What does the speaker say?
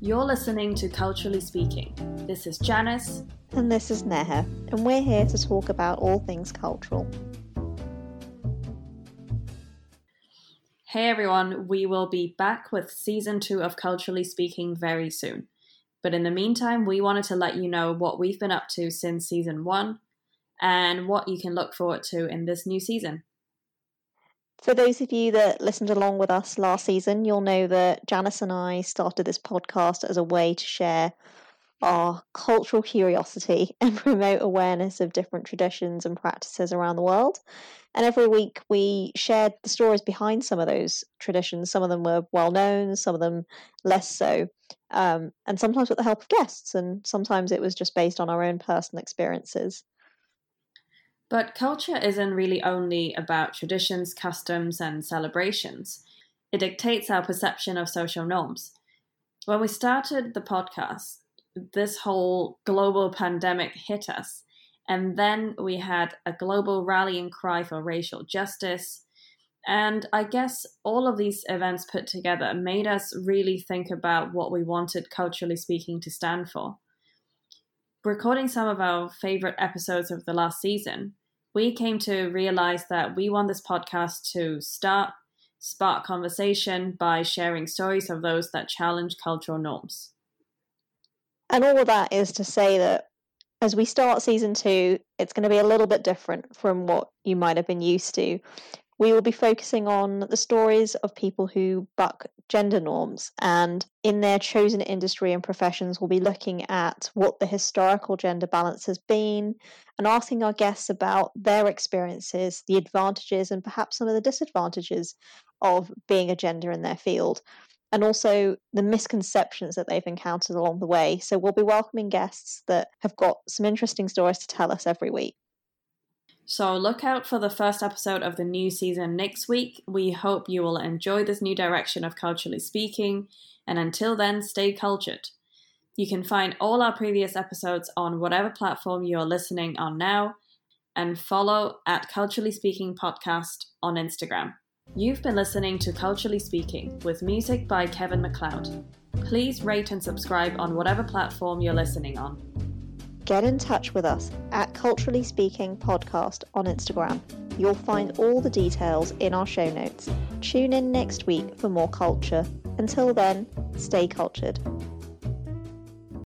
You're listening to Culturally Speaking. This is Janice. And this is Neha, and we're here to talk about all things cultural. Hey everyone, we will be back with season two of Culturally Speaking very soon. But in the meantime, we wanted to let you know what we've been up to since season one and what you can look forward to in this new season. For those of you that listened along with us last season, you'll know that Janice and I started this podcast as a way to share our cultural curiosity and promote awareness of different traditions and practices around the world. And every week we shared the stories behind some of those traditions. Some of them were well known, some of them less so, um, and sometimes with the help of guests, and sometimes it was just based on our own personal experiences. But culture isn't really only about traditions, customs, and celebrations. It dictates our perception of social norms. When we started the podcast, this whole global pandemic hit us. And then we had a global rallying cry for racial justice. And I guess all of these events put together made us really think about what we wanted, culturally speaking, to stand for. Recording some of our favorite episodes of the last season, we came to realize that we want this podcast to start, spark conversation by sharing stories of those that challenge cultural norms. And all of that is to say that as we start season two, it's going to be a little bit different from what you might have been used to. We will be focusing on the stories of people who buck gender norms, and in their chosen industry and professions, we'll be looking at what the historical gender balance has been and asking our guests about their experiences, the advantages, and perhaps some of the disadvantages of being a gender in their field and also the misconceptions that they've encountered along the way. So we'll be welcoming guests that have got some interesting stories to tell us every week. So look out for the first episode of the new season next week. We hope you will enjoy this new direction of culturally speaking, and until then, stay cultured. You can find all our previous episodes on whatever platform you are listening on now, and follow at Culturally Speaking Podcast on Instagram. You've been listening to Culturally Speaking with music by Kevin MacLeod. Please rate and subscribe on whatever platform you're listening on. Get in touch with us at Culturally Speaking Podcast on Instagram. You'll find all the details in our show notes. Tune in next week for more culture. Until then, stay cultured.